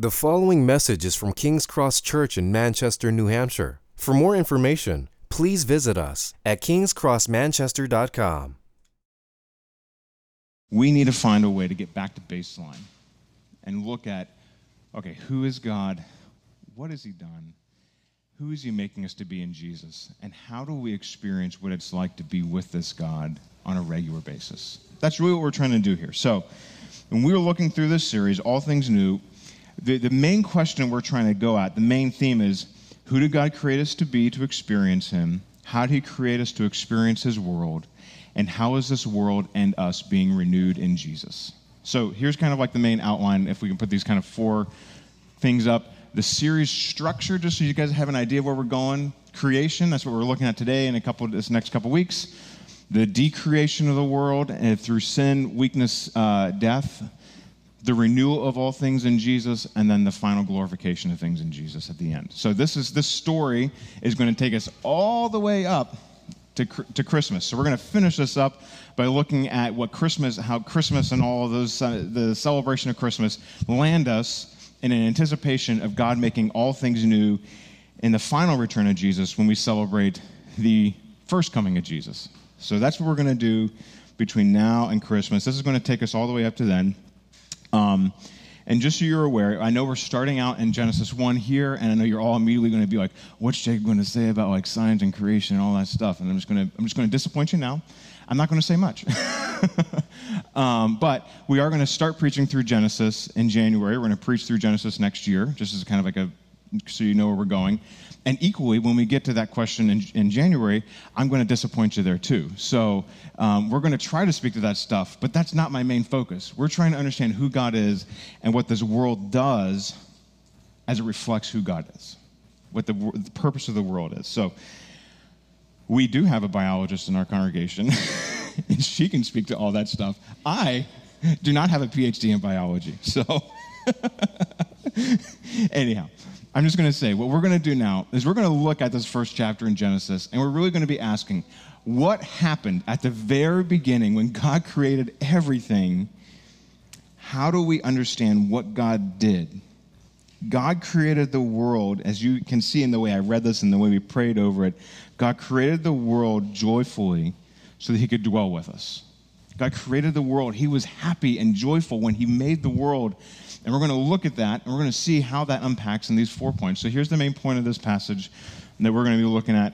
The following message is from King's Cross Church in Manchester, New Hampshire. For more information, please visit us at kingscrossmanchester.com. We need to find a way to get back to baseline and look at okay, who is God? What has He done? Who is He making us to be in Jesus? And how do we experience what it's like to be with this God on a regular basis? That's really what we're trying to do here. So, when we were looking through this series, All Things New, the, the main question we're trying to go at, the main theme is who did God create us to be to experience Him? How did He create us to experience His world? And how is this world and us being renewed in Jesus? So here's kind of like the main outline, if we can put these kind of four things up. The series structure, just so you guys have an idea of where we're going. Creation, that's what we're looking at today in a couple this next couple weeks. The decreation of the world and through sin, weakness, uh, death the renewal of all things in Jesus, and then the final glorification of things in Jesus at the end. So this is this story is going to take us all the way up to, to Christmas. So we're going to finish this up by looking at what Christmas, how Christmas and all of those, uh, the celebration of Christmas land us in an anticipation of God making all things new in the final return of Jesus when we celebrate the first coming of Jesus. So that's what we're going to do between now and Christmas. This is going to take us all the way up to then. Um, and just so you're aware, I know we're starting out in Genesis 1 here, and I know you're all immediately going to be like, what's Jake going to say about like science and creation and all that stuff? And I'm just going to, I'm just going to disappoint you now. I'm not going to say much. um, but we are going to start preaching through Genesis in January. We're going to preach through Genesis next year, just as kind of like a, so you know where we're going. And equally, when we get to that question in, in January, I'm going to disappoint you there too. So um, we're going to try to speak to that stuff, but that's not my main focus. We're trying to understand who God is and what this world does as it reflects who God is, what the, the purpose of the world is. So we do have a biologist in our congregation, and she can speak to all that stuff. I do not have a PhD in biology, so anyhow. I'm just going to say, what we're going to do now is we're going to look at this first chapter in Genesis, and we're really going to be asking what happened at the very beginning when God created everything. How do we understand what God did? God created the world, as you can see in the way I read this and the way we prayed over it. God created the world joyfully so that He could dwell with us. God created the world. He was happy and joyful when He made the world and we're going to look at that and we're going to see how that unpacks in these four points. So here's the main point of this passage that we're going to be looking at.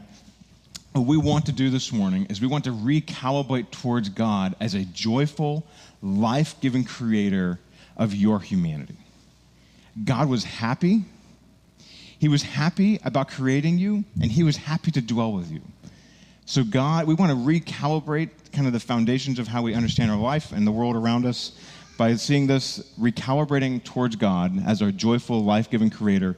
What we want to do this morning is we want to recalibrate towards God as a joyful, life giving creator of your humanity. God was happy. He was happy about creating you, and He was happy to dwell with you. So, God, we want to recalibrate kind of the foundations of how we understand our life and the world around us by seeing this recalibrating towards God as our joyful, life giving creator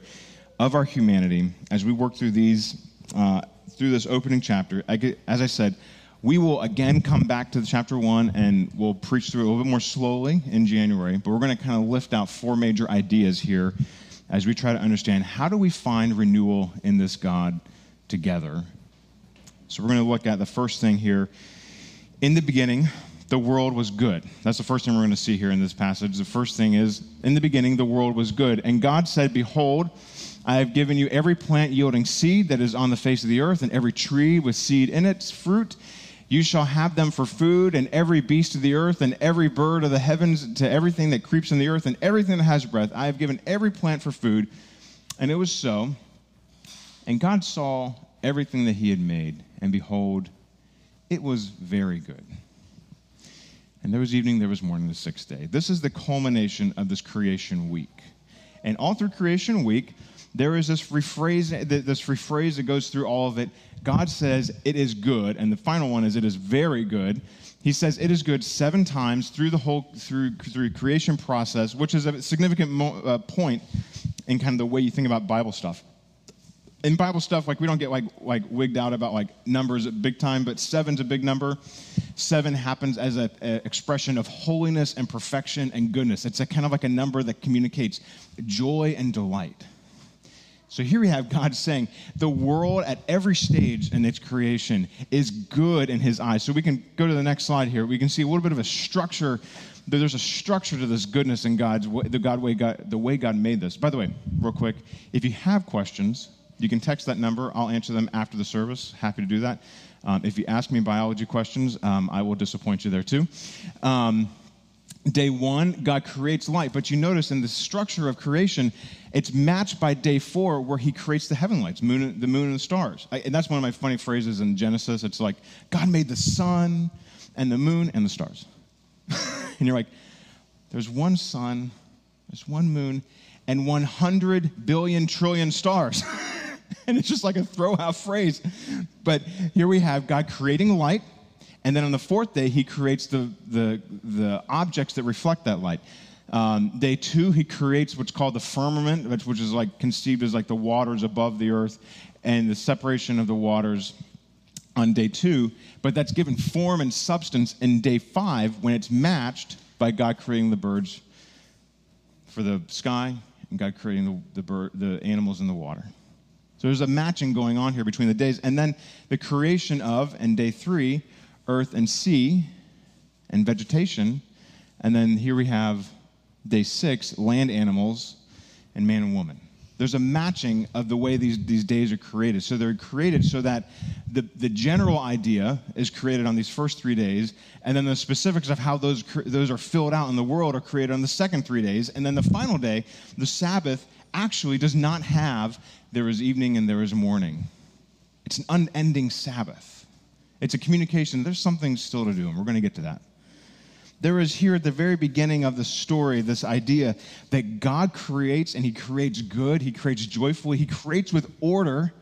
of our humanity as we work through these, uh, through this opening chapter. As I said, we will again come back to chapter one and we'll preach through it a little bit more slowly in January, but we're going to kind of lift out four major ideas here as we try to understand how do we find renewal in this God together. So we're going to look at the first thing here. In the beginning, the world was good. That's the first thing we're going to see here in this passage. The first thing is, in the beginning, the world was good. And God said, Behold, I have given you every plant yielding seed that is on the face of the earth, and every tree with seed in its fruit. You shall have them for food, and every beast of the earth, and every bird of the heavens, to everything that creeps in the earth, and everything that has breath. I have given every plant for food. And it was so. And God saw everything that he had made, and behold, it was very good. And there was evening, there was morning, the sixth day. This is the culmination of this creation week. And all through creation week, there is this rephrase, this rephrase that goes through all of it. God says it is good, and the final one is it is very good. He says it is good seven times through the whole through through creation process, which is a significant mo- uh, point in kind of the way you think about Bible stuff in Bible stuff, like we don't get like like wigged out about like numbers at big time, but seven's a big number. Seven happens as an expression of holiness and perfection and goodness. It's a kind of like a number that communicates joy and delight. So here we have God saying the world at every stage in its creation is good in his eyes. So we can go to the next slide here. We can see a little bit of a structure. There's a structure to this goodness in God's way, the God way God, the way God made this. By the way, real quick, if you have questions, you can text that number. I'll answer them after the service. Happy to do that. Um, if you ask me biology questions, um, I will disappoint you there too. Um, day one, God creates light. But you notice in the structure of creation, it's matched by day four, where He creates the heaven lights, moon, the moon and the stars. I, and that's one of my funny phrases in Genesis. It's like, God made the sun and the moon and the stars. and you're like, there's one sun, there's one moon, and 100 billion trillion stars. and it's just like a throw out phrase. But here we have God creating light and then on the fourth day, he creates the, the, the objects that reflect that light. Um, day two, he creates what's called the firmament, which, which is like conceived as like the waters above the earth and the separation of the waters on day two. But that's given form and substance in day five when it's matched by God creating the birds for the sky and God creating the, the, bird, the animals in the water. So there's a matching going on here between the days. And then the creation of, and day three, earth and sea and vegetation. And then here we have day six land animals and man and woman. There's a matching of the way these, these days are created. So they're created so that the, the general idea is created on these first three days, and then the specifics of how those, those are filled out in the world are created on the second three days. And then the final day, the Sabbath, actually does not have there is evening and there is morning. It's an unending Sabbath. It's a communication. There's something still to do, and we're going to get to that. There is here at the very beginning of the story this idea that God creates and He creates good, He creates joyfully, He creates with order,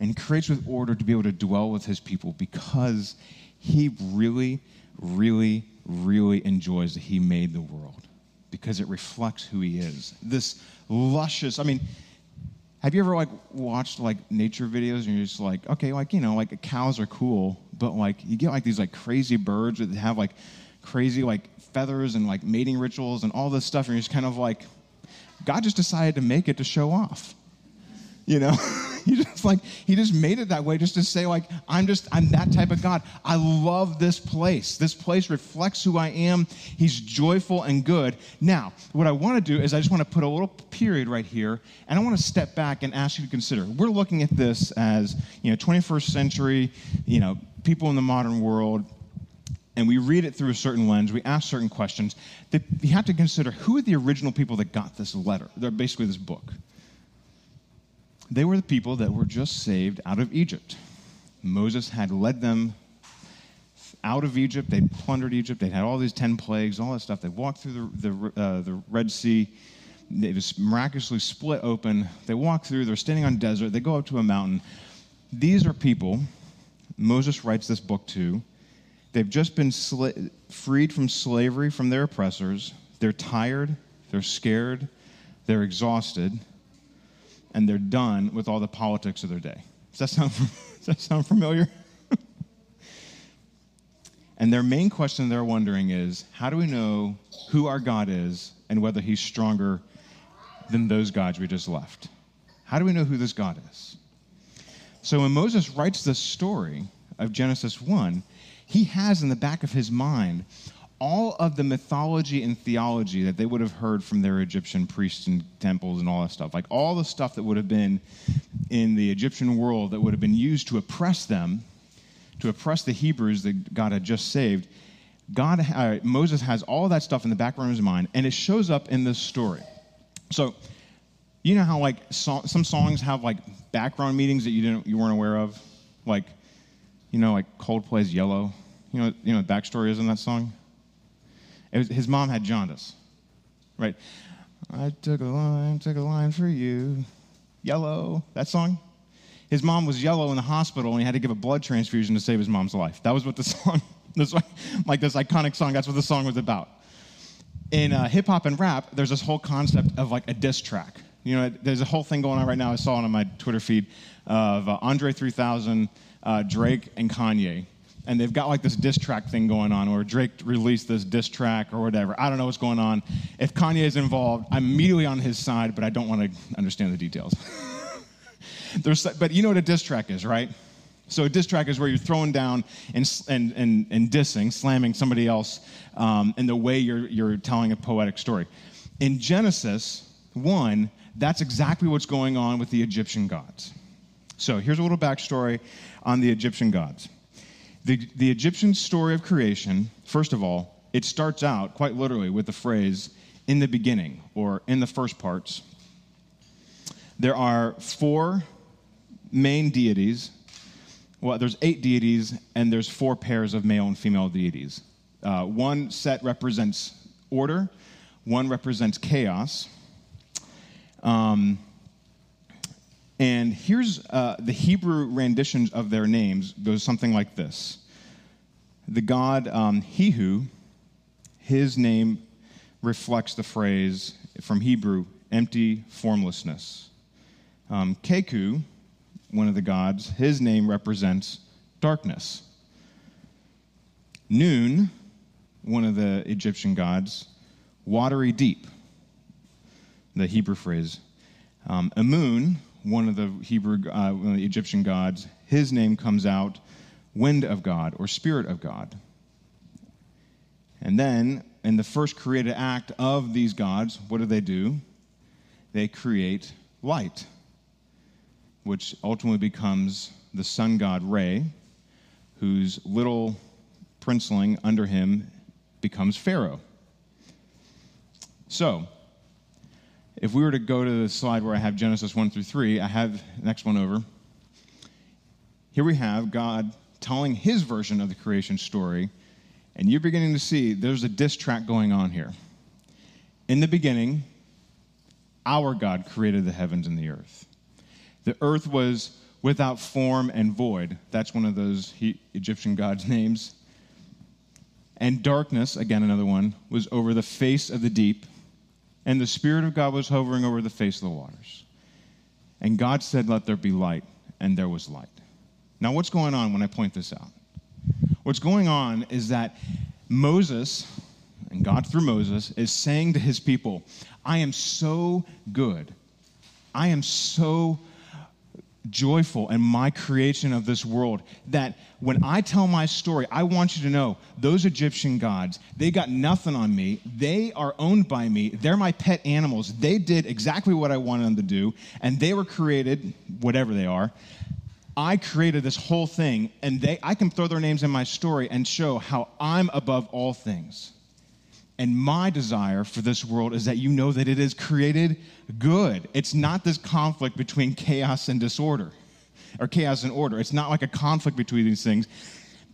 and He creates with order to be able to dwell with His people because He really, really, really enjoys that He made the world because it reflects who He is. This luscious, I mean, have you ever like watched like nature videos and you're just like, okay, like you know, like cows are cool, but like you get like these like crazy birds that have like crazy like feathers and like mating rituals and all this stuff, and you're just kind of like, God just decided to make it to show off, you know. he just like he just made it that way just to say like i'm just i'm that type of god. I love this place. This place reflects who i am. He's joyful and good. Now what i want to do is i just want to put a little period right here and i want to step back and ask you to consider. We're looking at this as you know 21st century you know people in the modern world and we read it through a certain lens, we ask certain questions, that you have to consider who are the original people that got this letter, They're basically this book. They were the people that were just saved out of Egypt. Moses had led them out of Egypt. They'd plundered Egypt. They'd had all these 10 plagues, all that stuff. They walked through the, the, uh, the Red Sea. It was miraculously split open. They walk through. They're standing on desert. They go up to a mountain. These are people Moses writes this book to. They've just been sla- freed from slavery from their oppressors. They're tired. They're scared. They're exhausted and they're done with all the politics of their day. Does that sound, does that sound familiar? and their main question they're wondering is how do we know who our God is and whether he's stronger than those gods we just left? How do we know who this God is? So when Moses writes this story of Genesis 1, he has in the back of his mind all of the mythology and theology that they would have heard from their Egyptian priests and temples and all that stuff, like all the stuff that would have been in the Egyptian world that would have been used to oppress them, to oppress the Hebrews that God had just saved. God, uh, Moses has all that stuff in the background of his mind, and it shows up in this story. So, you know how like so, some songs have like background meanings that you didn't, you weren't aware of, like, you know, like Coldplay's "Yellow." You know, you know, the backstory is in that song. Was, his mom had jaundice, right? I took a line, took a line for you. Yellow, that song? His mom was yellow in the hospital and he had to give a blood transfusion to save his mom's life. That was what the song, this, like this iconic song, that's what the song was about. In uh, hip hop and rap, there's this whole concept of like a diss track. You know, there's a whole thing going on right now. I saw it on my Twitter feed of uh, Andre 3000, uh, Drake, and Kanye and they've got like this diss track thing going on, or Drake released this diss track or whatever. I don't know what's going on. If Kanye is involved, I'm immediately on his side, but I don't want to understand the details. There's, but you know what a diss track is, right? So a diss track is where you're throwing down and, and, and, and dissing, slamming somebody else um, in the way you're, you're telling a poetic story. In Genesis 1, that's exactly what's going on with the Egyptian gods. So here's a little backstory on the Egyptian gods. The, the Egyptian story of creation, first of all, it starts out quite literally with the phrase, in the beginning, or in the first parts. There are four main deities. Well, there's eight deities, and there's four pairs of male and female deities. Uh, one set represents order, one represents chaos. Um, and here's uh, the Hebrew renditions of their names goes something like this. The god um, Hihu, his name reflects the phrase from Hebrew, empty formlessness. Um, Keku, one of the gods, his name represents darkness. Noon, one of the Egyptian gods, watery deep, the Hebrew phrase. Um, Amun, one of the Hebrew, uh, one of the Egyptian gods, his name comes out wind of God or spirit of God. And then, in the first created act of these gods, what do they do? They create light, which ultimately becomes the sun god Re, whose little princeling under him becomes Pharaoh. So, if we were to go to the slide where I have Genesis 1 through 3, I have next one over. Here we have God telling his version of the creation story, and you're beginning to see there's a diss track going on here. In the beginning, our God created the heavens and the earth. The earth was without form and void. That's one of those Egyptian gods' names. And darkness, again another one, was over the face of the deep and the Spirit of God was hovering over the face of the waters. And God said, Let there be light, and there was light. Now, what's going on when I point this out? What's going on is that Moses, and God through Moses, is saying to his people, I am so good. I am so joyful in my creation of this world that when I tell my story, I want you to know those Egyptian gods, they got nothing on me. They are owned by me. They're my pet animals. They did exactly what I wanted them to do, and they were created, whatever they are. I created this whole thing, and they, I can throw their names in my story and show how I'm above all things. And my desire for this world is that you know that it is created good. It's not this conflict between chaos and disorder, or chaos and order. It's not like a conflict between these things.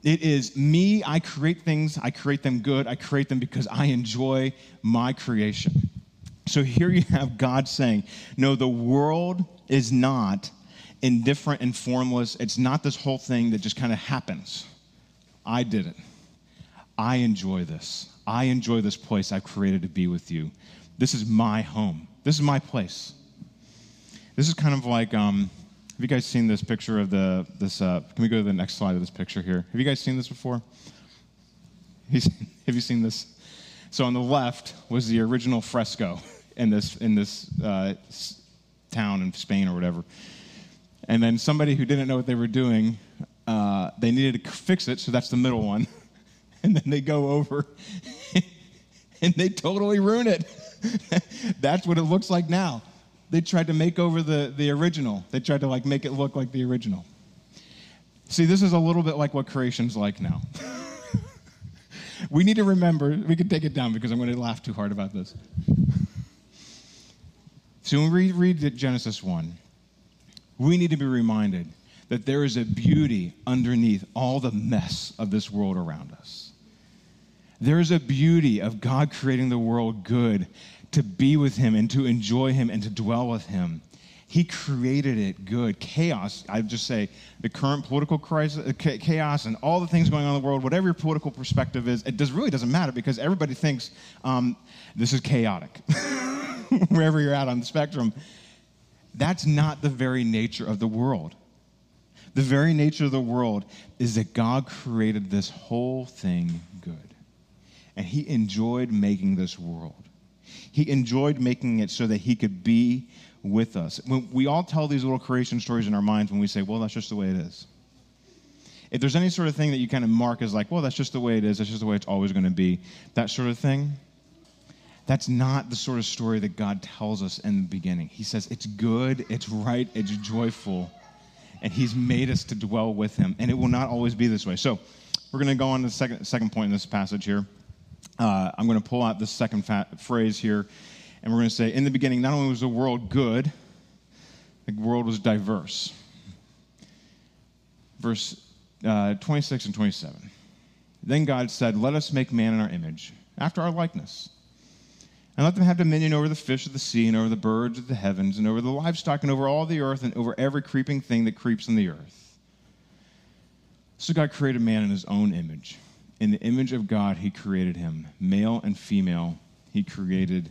It is me, I create things, I create them good, I create them because I enjoy my creation. So here you have God saying, No, the world is not indifferent and formless. It's not this whole thing that just kind of happens. I did it. I enjoy this. I enjoy this place I've created to be with you. This is my home. This is my place. This is kind of like, um, have you guys seen this picture of the, this, uh, can we go to the next slide of this picture here? Have you guys seen this before? Have you seen this? So on the left was the original fresco in this, in this uh, town in Spain or whatever. And then somebody who didn't know what they were doing, uh, they needed to fix it, so that's the middle one. and then they go over and they totally ruin it. That's what it looks like now. They tried to make over the, the original. They tried to like make it look like the original. See, this is a little bit like what creation's like now. we need to remember, we can take it down because I'm going to laugh too hard about this. So when we read Genesis 1, we need to be reminded that there is a beauty underneath all the mess of this world around us. There's a beauty of God creating the world good to be with Him and to enjoy Him and to dwell with Him. He created it good. Chaos, I just say, the current political crisis, uh, chaos, and all the things going on in the world, whatever your political perspective is, it does, really doesn't matter because everybody thinks um, this is chaotic, wherever you're at on the spectrum. That's not the very nature of the world. The very nature of the world is that God created this whole thing good. And He enjoyed making this world. He enjoyed making it so that He could be with us. When we all tell these little creation stories in our minds when we say, well, that's just the way it is. If there's any sort of thing that you kind of mark as like, well, that's just the way it is, that's just the way it's always going to be, that sort of thing, that's not the sort of story that God tells us in the beginning. He says it's good, it's right, it's joyful, and He's made us to dwell with Him. And it will not always be this way. So we're going to go on to the second, second point in this passage here. Uh, I'm going to pull out the second phrase here, and we're going to say, In the beginning, not only was the world good, the world was diverse. Verse uh, 26 and 27. Then God said, Let us make man in our image, after our likeness and let them have dominion over the fish of the sea, and over the birds of the heavens, and over the livestock, and over all the earth, and over every creeping thing that creeps in the earth. So God created man in his own image. In the image of God, he created him. Male and female, he created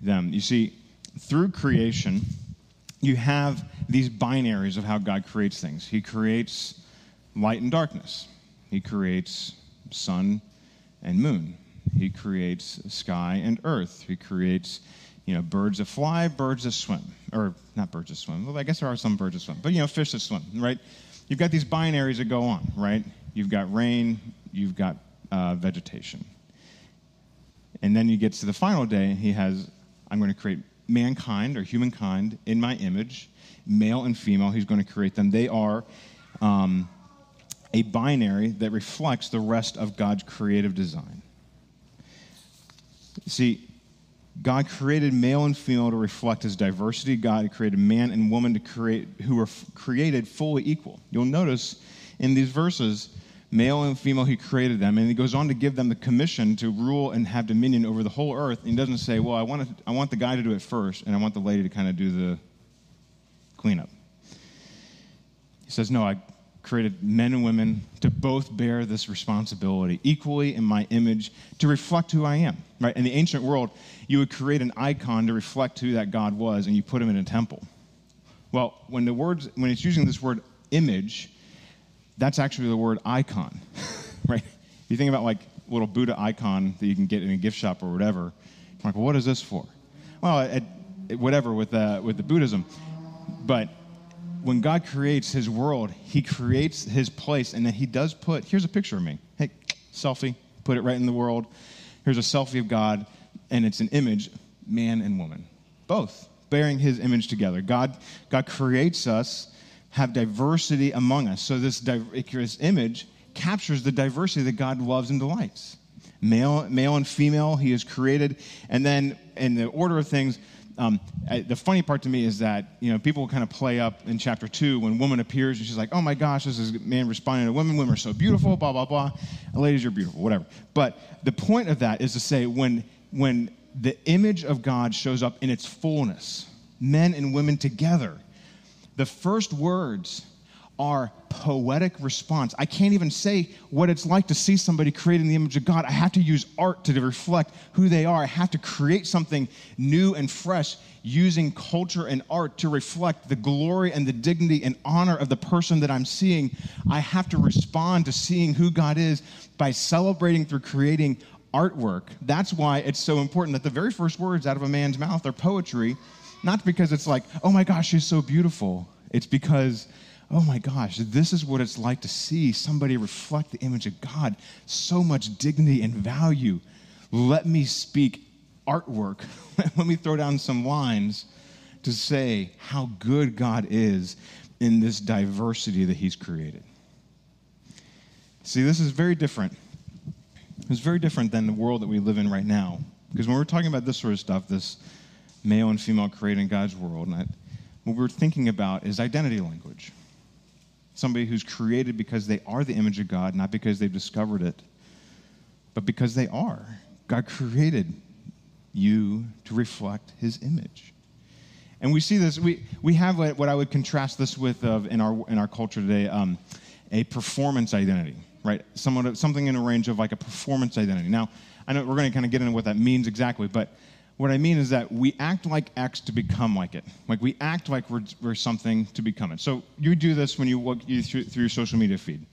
them. You see, through creation, you have these binaries of how God creates things. He creates light and darkness, he creates sun and moon. He creates sky and earth. He creates, you know, birds that fly, birds that swim. Or not birds that swim. Well, I guess there are some birds that swim. But, you know, fish that swim, right? You've got these binaries that go on, right? You've got rain, you've got uh, vegetation. And then you get to the final day, he has, I'm going to create mankind or humankind in my image, male and female. He's going to create them. They are um, a binary that reflects the rest of God's creative design. See, God created male and female to reflect his diversity. God created man and woman to create who were created fully equal. You'll notice in these verses, male and female, he created them, and he goes on to give them the commission to rule and have dominion over the whole earth. And he doesn't say, "Well, I want to, I want the guy to do it first, and I want the lady to kind of do the cleanup." He says, "No, I created men and women to both bear this responsibility equally in my image to reflect who I am. Right? In the ancient world, you would create an icon to reflect who that God was, and you put him in a temple. Well, when the words when it's using this word image, that's actually the word icon. right? You think about like little Buddha icon that you can get in a gift shop or whatever. I'm like, well, what is this for? Well, it, it, whatever with uh, with the Buddhism, but when God creates his world, he creates his place, and then he does put here's a picture of me. Hey, selfie, put it right in the world. Here's a selfie of God, and it's an image, man and woman, both bearing his image together. God, God creates us, have diversity among us. So this, this image captures the diversity that God loves and delights. Male, male and female, he has created. And then in the order of things, um, the funny part to me is that you know people kind of play up in chapter two when woman appears and she's like, "Oh my gosh, this is a man responding to women. Women are so beautiful." Blah blah blah. Ladies, you're beautiful. Whatever. But the point of that is to say when when the image of God shows up in its fullness, men and women together, the first words are poetic response. I can't even say what it's like to see somebody created in the image of God. I have to use art to reflect who they are. I have to create something new and fresh using culture and art to reflect the glory and the dignity and honor of the person that I'm seeing. I have to respond to seeing who God is by celebrating through creating artwork. That's why it's so important that the very first words out of a man's mouth are poetry, not because it's like, oh my gosh, she's so beautiful. It's because oh my gosh, this is what it's like to see somebody reflect the image of God. So much dignity and value. Let me speak artwork. Let me throw down some lines to say how good God is in this diversity that He's created. See, this is very different. It's very different than the world that we live in right now. Because when we're talking about this sort of stuff, this male and female created in God's world, and what we're thinking about is identity language somebody who's created because they are the image of God, not because they've discovered it, but because they are. God created you to reflect his image. And we see this, we, we have what I would contrast this with of in, our, in our culture today um, a performance identity, right? Somewhat, something in a range of like a performance identity. Now, I know we're going to kind of get into what that means exactly, but What I mean is that we act like X to become like it. Like we act like we're, we're something to become it. So you do this when you look through, through your social media feed.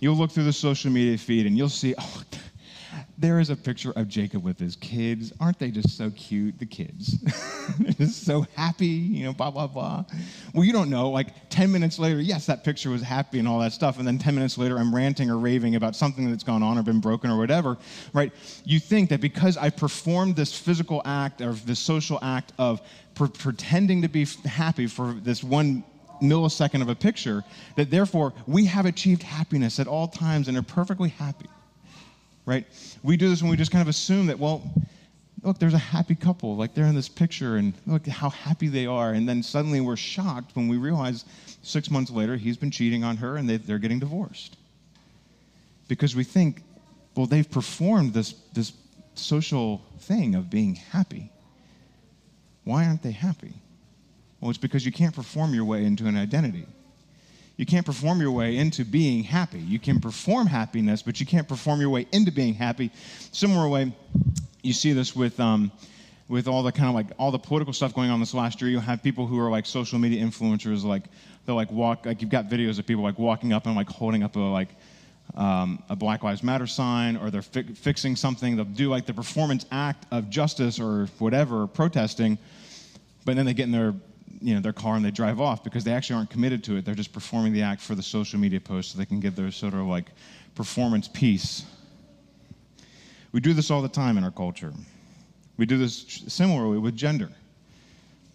You'll look through the social media feed and you'll see, oh, there is a picture of Jacob with his kids. Aren't they just so cute, the kids? They're just so happy, you know, blah, blah, blah. Well, you don't know. Like 10 minutes later, yes, that picture was happy and all that stuff. And then 10 minutes later, I'm ranting or raving about something that's gone on or been broken or whatever, right? You think that because I performed this physical act or this social act of pre- pretending to be happy for this one millisecond of a picture, that therefore we have achieved happiness at all times and are perfectly happy right? We do this when we just kind of assume that, well, look, there's a happy couple, like they're in this picture, and look how happy they are. And then suddenly we're shocked when we realize six months later he's been cheating on her and they, they're getting divorced. Because we think, well, they've performed this, this social thing of being happy. Why aren't they happy? Well, it's because you can't perform your way into an identity. You can't perform your way into being happy. You can perform happiness, but you can't perform your way into being happy. Similar way, you see this with um, with all the kind of like all the political stuff going on this last year. You have people who are like social media influencers, like they'll like walk like you've got videos of people like walking up and like holding up a like um, a Black Lives Matter sign, or they're fi- fixing something. They'll do like the performance act of justice or whatever, protesting, but then they get in their you know, their car and they drive off because they actually aren't committed to it. They're just performing the act for the social media post so they can get their sort of like performance piece. We do this all the time in our culture. We do this similarly with gender.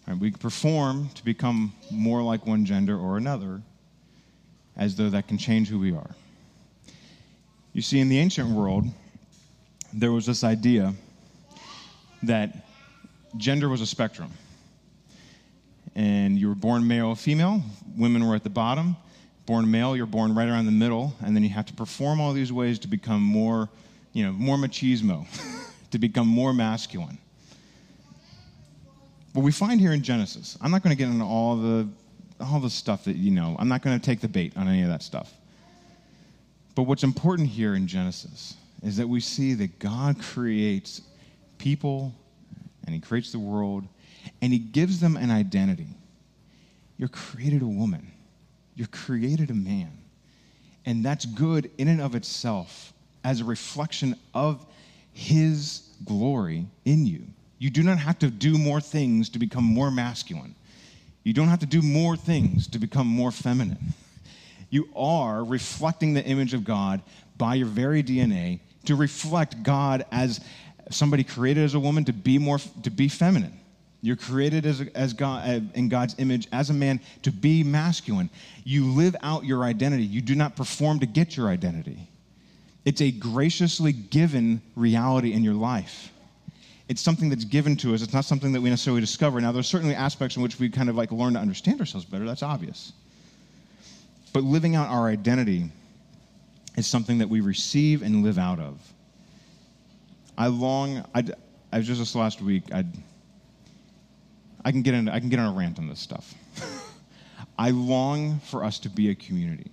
Right? We perform to become more like one gender or another as though that can change who we are. You see, in the ancient world, there was this idea that gender was a spectrum and you were born male or female. Women were at the bottom. Born male, you're born right around the middle, and then you have to perform all these ways to become more, you know, more machismo, to become more masculine. What we find here in Genesis, I'm not going to get into all the all the stuff that you know. I'm not going to take the bait on any of that stuff. But what's important here in Genesis is that we see that God creates people and he creates the world and he gives them an identity. You're created a woman, you're created a man. And that's good in and of itself as a reflection of his glory in you. You do not have to do more things to become more masculine. You don't have to do more things to become more feminine. You are reflecting the image of God by your very DNA to reflect God as somebody created as a woman to be more to be feminine. You're created as, as God, uh, in God's image as a man to be masculine. You live out your identity. You do not perform to get your identity. It's a graciously given reality in your life. It's something that's given to us. It's not something that we necessarily discover. Now, there's certainly aspects in which we kind of like learn to understand ourselves better. That's obvious. But living out our identity is something that we receive and live out of. I long, I, I was just this last week, I I can get in, I can get on a rant on this stuff. I long for us to be a community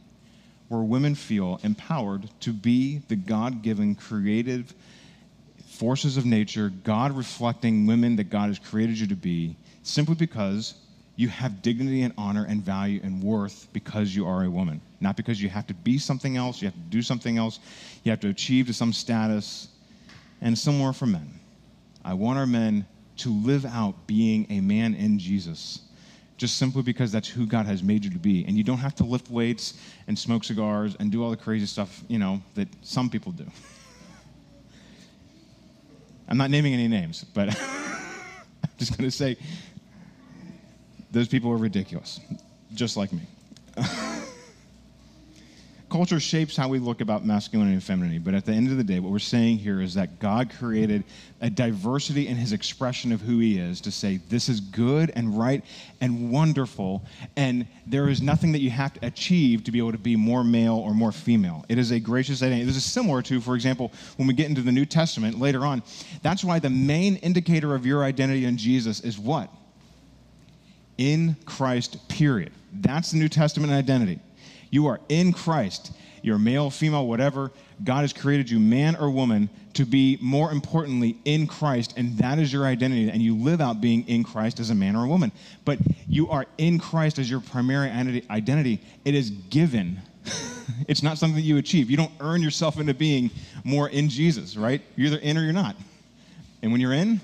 where women feel empowered to be the God given creative forces of nature, God reflecting women that God has created you to be, simply because you have dignity and honor and value and worth because you are a woman. Not because you have to be something else, you have to do something else, you have to achieve to some status. And similar for men. I want our men to live out being a man in Jesus just simply because that's who God has made you to be. And you don't have to lift weights and smoke cigars and do all the crazy stuff, you know, that some people do. I'm not naming any names, but I'm just going to say those people are ridiculous, just like me. culture shapes how we look about masculinity and femininity, but at the end of the day, what we're saying here is that God created a diversity in his expression of who he is to say, this is good and right and wonderful, and there is nothing that you have to achieve to be able to be more male or more female. It is a gracious identity. This is similar to, for example, when we get into the New Testament later on. That's why the main indicator of your identity in Jesus is what? In Christ, period. That's the New Testament identity. You are in Christ. you're male, female, whatever. God has created you, man or woman, to be more importantly in Christ, and that is your identity. And you live out being in Christ as a man or a woman. But you are in Christ as your primary identity. It is given. it's not something you achieve. You don't earn yourself into being more in Jesus, right? You're either in or you're not. And when you're in,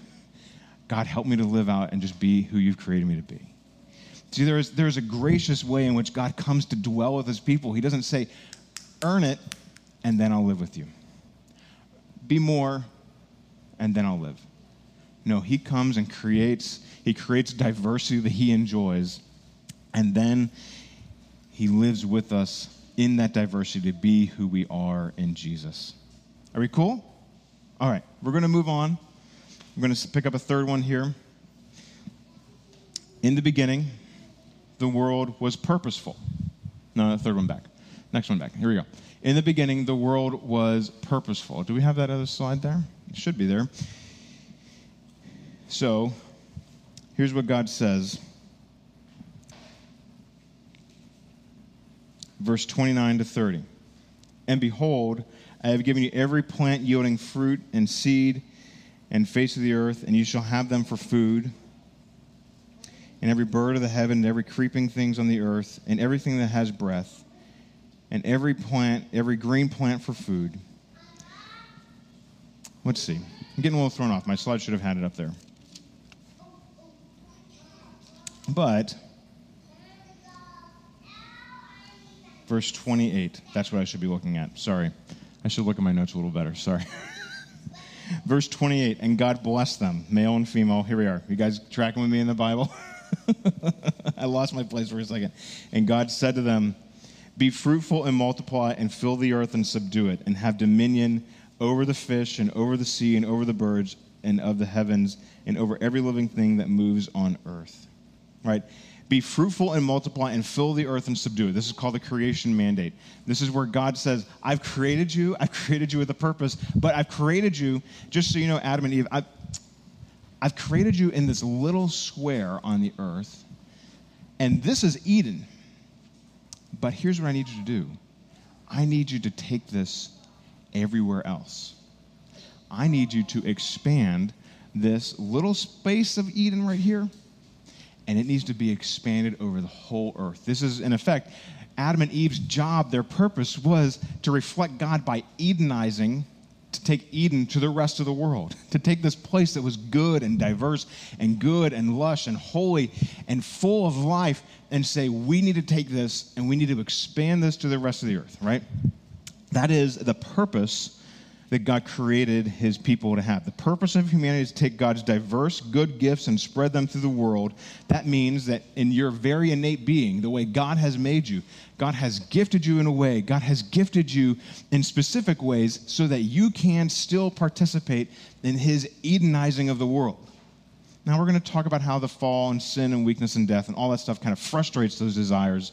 God, help me to live out and just be who you've created me to be. See, there's, there's a gracious way in which God comes to dwell with his people. He doesn't say, earn it, and then I'll live with you. Be more, and then I'll live. No, he comes and creates, he creates diversity that he enjoys, and then he lives with us in that diversity to be who we are in Jesus. Are we cool? All right, we're going to move on. We're going to pick up a third one here. In the beginning, the world was purposeful. No, the third one back. Next one back. Here we go. In the beginning, the world was purposeful. Do we have that other slide there? It should be there. So, here's what God says. Verse 29 to 30. And behold, I have given you every plant yielding fruit and seed and face of the earth, and you shall have them for food and every bird of the heaven, and every creeping things on the earth, and everything that has breath, and every plant, every green plant for food. Let's see. I'm getting a little thrown off. My slide should have had it up there. But, verse 28, that's what I should be looking at. Sorry. I should look at my notes a little better. Sorry. verse 28, and God blessed them, male and female. Here we are. You guys tracking with me in the Bible? I lost my place for a second. And God said to them, Be fruitful and multiply and fill the earth and subdue it, and have dominion over the fish and over the sea and over the birds and of the heavens and over every living thing that moves on earth. Right? Be fruitful and multiply and fill the earth and subdue it. This is called the creation mandate. This is where God says, I've created you, I've created you with a purpose, but I've created you, just so you know, Adam and Eve, I've, I've created you in this little square on the earth, and this is Eden. But here's what I need you to do I need you to take this everywhere else. I need you to expand this little space of Eden right here, and it needs to be expanded over the whole earth. This is, in effect, Adam and Eve's job, their purpose was to reflect God by Edenizing to take Eden to the rest of the world, to take this place that was good and diverse and good and lush and holy and full of life and say, we need to take this and we need to expand this to the rest of the earth, right? That is the purpose that God created his people to have. The purpose of humanity is to take God's diverse good gifts and spread them through the world. That means that in your very innate being, the way God has made you, God has gifted you in a way, God has gifted you in specific ways so that you can still participate in his Edenizing of the world. Now, we're going to talk about how the fall and sin and weakness and death and all that stuff kind of frustrates those desires.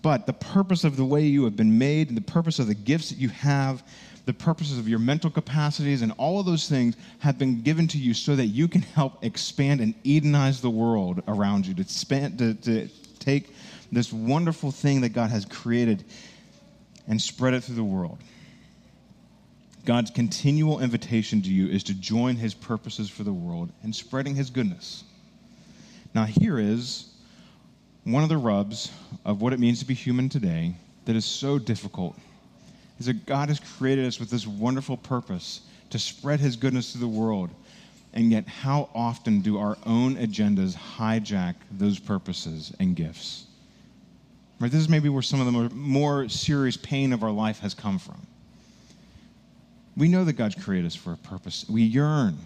But the purpose of the way you have been made and the purpose of the gifts that you have the purposes of your mental capacities, and all of those things have been given to you so that you can help expand and Edenize the world around you, to, expand, to, to take this wonderful thing that God has created and spread it through the world. God's continual invitation to you is to join his purposes for the world and spreading his goodness. Now, here is one of the rubs of what it means to be human today that is so difficult is that God has created us with this wonderful purpose to spread his goodness to the world. And yet, how often do our own agendas hijack those purposes and gifts? Right, this is maybe where some of the more, more serious pain of our life has come from. We know that God's created us for a purpose. We yearn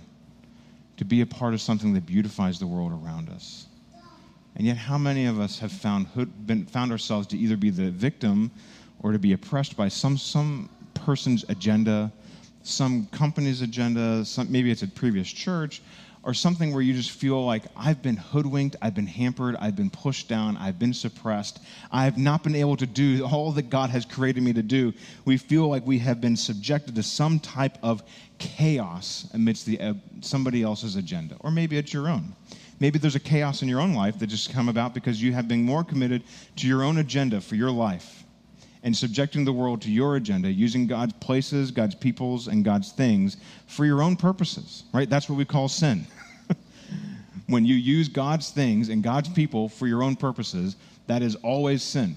to be a part of something that beautifies the world around us. And yet, how many of us have found, been, found ourselves to either be the victim or to be oppressed by some, some person's agenda, some company's agenda, some, maybe it's a previous church, or something where you just feel like I've been hoodwinked, I've been hampered, I've been pushed down, I've been suppressed, I have not been able to do all that God has created me to do. We feel like we have been subjected to some type of chaos amidst the, uh, somebody else's agenda, or maybe it's your own. Maybe there's a chaos in your own life that just come about because you have been more committed to your own agenda for your life and subjecting the world to your agenda, using God's places, God's peoples, and God's things for your own purposes, right? That's what we call sin. when you use God's things and God's people for your own purposes, that is always sin.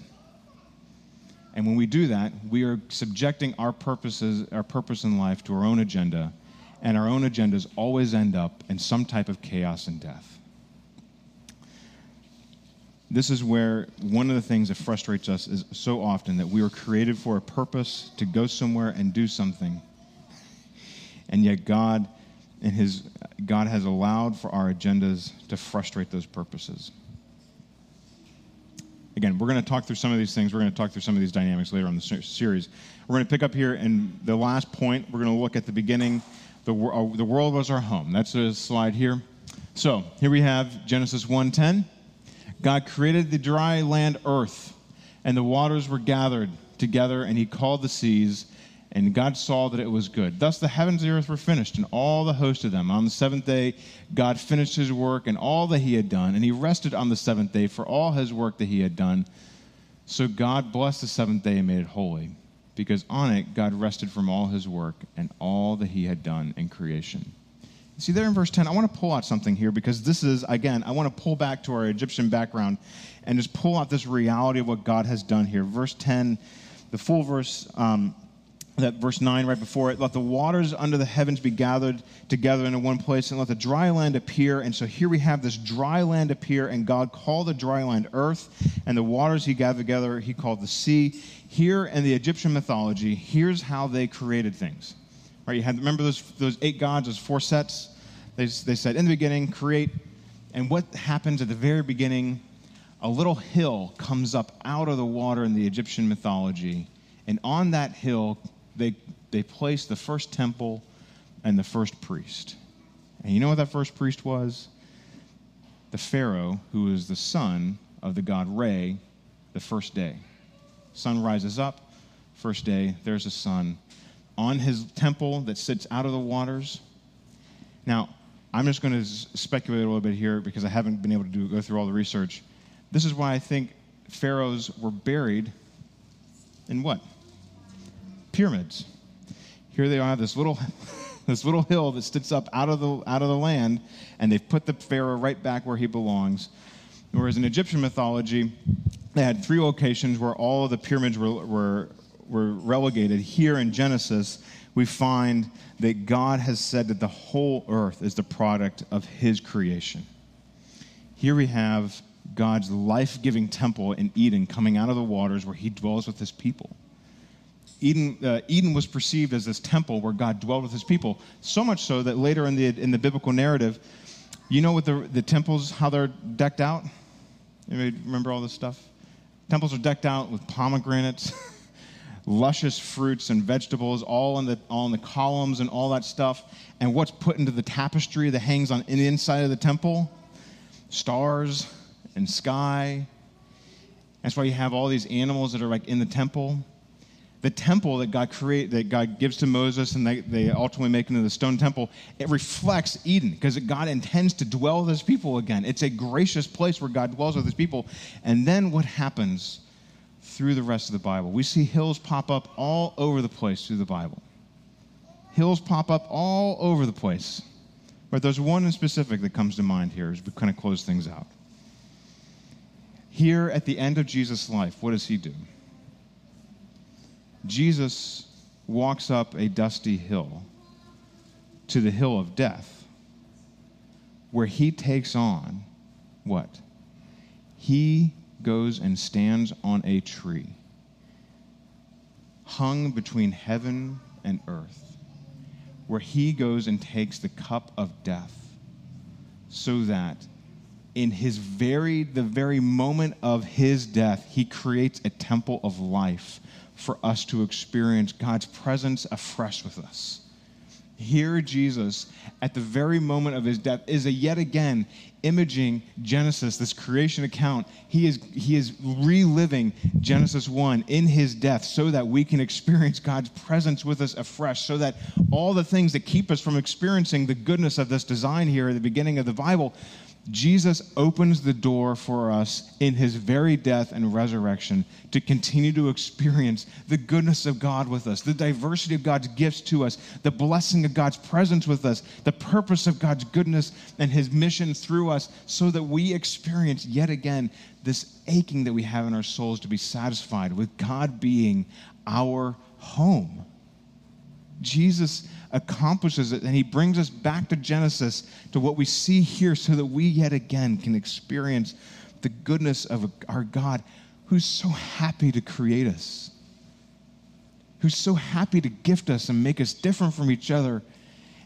And when we do that, we are subjecting our purposes, our purpose in life to our own agenda, and our own agendas always end up in some type of chaos and death. This is where one of the things that frustrates us is so often that we were created for a purpose to go somewhere and do something. And yet God and his God has allowed for our agendas to frustrate those purposes. Again, we're going to talk through some of these things. We're going to talk through some of these dynamics later on the series. We're going to pick up here in the last point. We're going to look at the beginning. The, uh, the world was our home. That's a slide here. So here we have Genesis 1:10. God created the dry land earth, and the waters were gathered together, and he called the seas, and God saw that it was good. Thus the heavens and the earth were finished, and all the host of them. On the seventh day, God finished his work and all that he had done, and he rested on the seventh day for all his work that he had done. So God blessed the seventh day and made it holy, because on it God rested from all his work and all that he had done in creation. See, there in verse 10, I want to pull out something here because this is, again, I want to pull back to our Egyptian background and just pull out this reality of what God has done here. Verse 10, the full verse, um, that verse 9 right before it, let the waters under the heavens be gathered together into one place and let the dry land appear. And so here we have this dry land appear, and God called the dry land earth, and the waters he gathered together, he called the sea. Here in the Egyptian mythology, here's how they created things. Right, you had remember those those eight gods, those four sets. They they said in the beginning, create, and what happens at the very beginning? A little hill comes up out of the water in the Egyptian mythology, and on that hill they they placed the first temple and the first priest. And you know what that first priest was? The Pharaoh, who was the son of the god Re, the first day. Sun rises up, first day, there's a sun on his temple that sits out of the waters. Now, I'm just going to speculate a little bit here because I haven't been able to do, go through all the research. This is why I think pharaohs were buried in what? Pyramids. Here they are, this little, this little hill that sits up out of the out of the land, and they've put the pharaoh right back where he belongs. Whereas in Egyptian mythology, they had three locations where all of the pyramids were, were were relegated, here in Genesis, we find that God has said that the whole earth is the product of his creation. Here we have God's life giving temple in Eden coming out of the waters where he dwells with his people. Eden, uh, Eden was perceived as this temple where God dwelled with his people, so much so that later in the, in the biblical narrative, you know what the, the temples, how they're decked out? Anybody remember all this stuff? Temples are decked out with pomegranates. luscious fruits and vegetables all in the in the columns and all that stuff. And what's put into the tapestry that hangs on in the inside of the temple? Stars and sky. That's why you have all these animals that are like in the temple. The temple that god create that god gives to moses and they, they ultimately make into the stone temple it reflects eden because god intends to dwell with his people again. It's a gracious place where god dwells with his people. And then what happens through the rest of the Bible. We see hills pop up all over the place through the Bible. Hills pop up all over the place. But there's one in specific that comes to mind here as we kind of close things out. Here at the end of Jesus' life, what does he do? Jesus walks up a dusty hill to the hill of death, where he takes on what? He goes and stands on a tree, hung between heaven and earth, where he goes and takes the cup of death, so that in his very the very moment of his death he creates a temple of life for us to experience God's presence afresh with us here Jesus, at the very moment of his death, is a yet again imaging Genesis, this creation account. He is, he is reliving Genesis 1 in his death so that we can experience God's presence with us afresh, so that all the things that keep us from experiencing the goodness of this design here at the beginning of the Bible, Jesus opens the door for us in his very death and resurrection to continue to experience the goodness of God with us, the diversity of God's gifts to us, the blessing of God's presence with us, the purpose of God's goodness and his mission through us, so that we experience yet again this aching that we have in our souls to be satisfied with God being our home. Jesus accomplishes it and he brings us back to Genesis to what we see here so that we yet again can experience the goodness of our God who's so happy to create us, who's so happy to gift us and make us different from each other,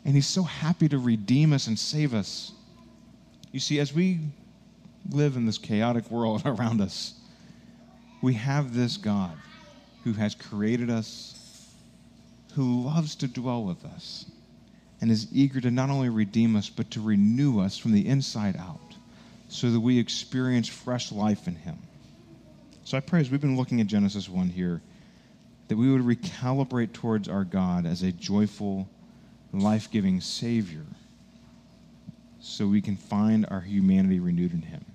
and he's so happy to redeem us and save us. You see, as we live in this chaotic world around us, we have this God who has created us who loves to dwell with us and is eager to not only redeem us, but to renew us from the inside out so that we experience fresh life in Him. So I pray as we've been looking at Genesis 1 here, that we would recalibrate towards our God as a joyful, life giving Savior so we can find our humanity renewed in Him.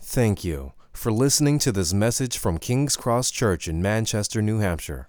Thank you for listening to this message from King's Cross Church in Manchester, New Hampshire.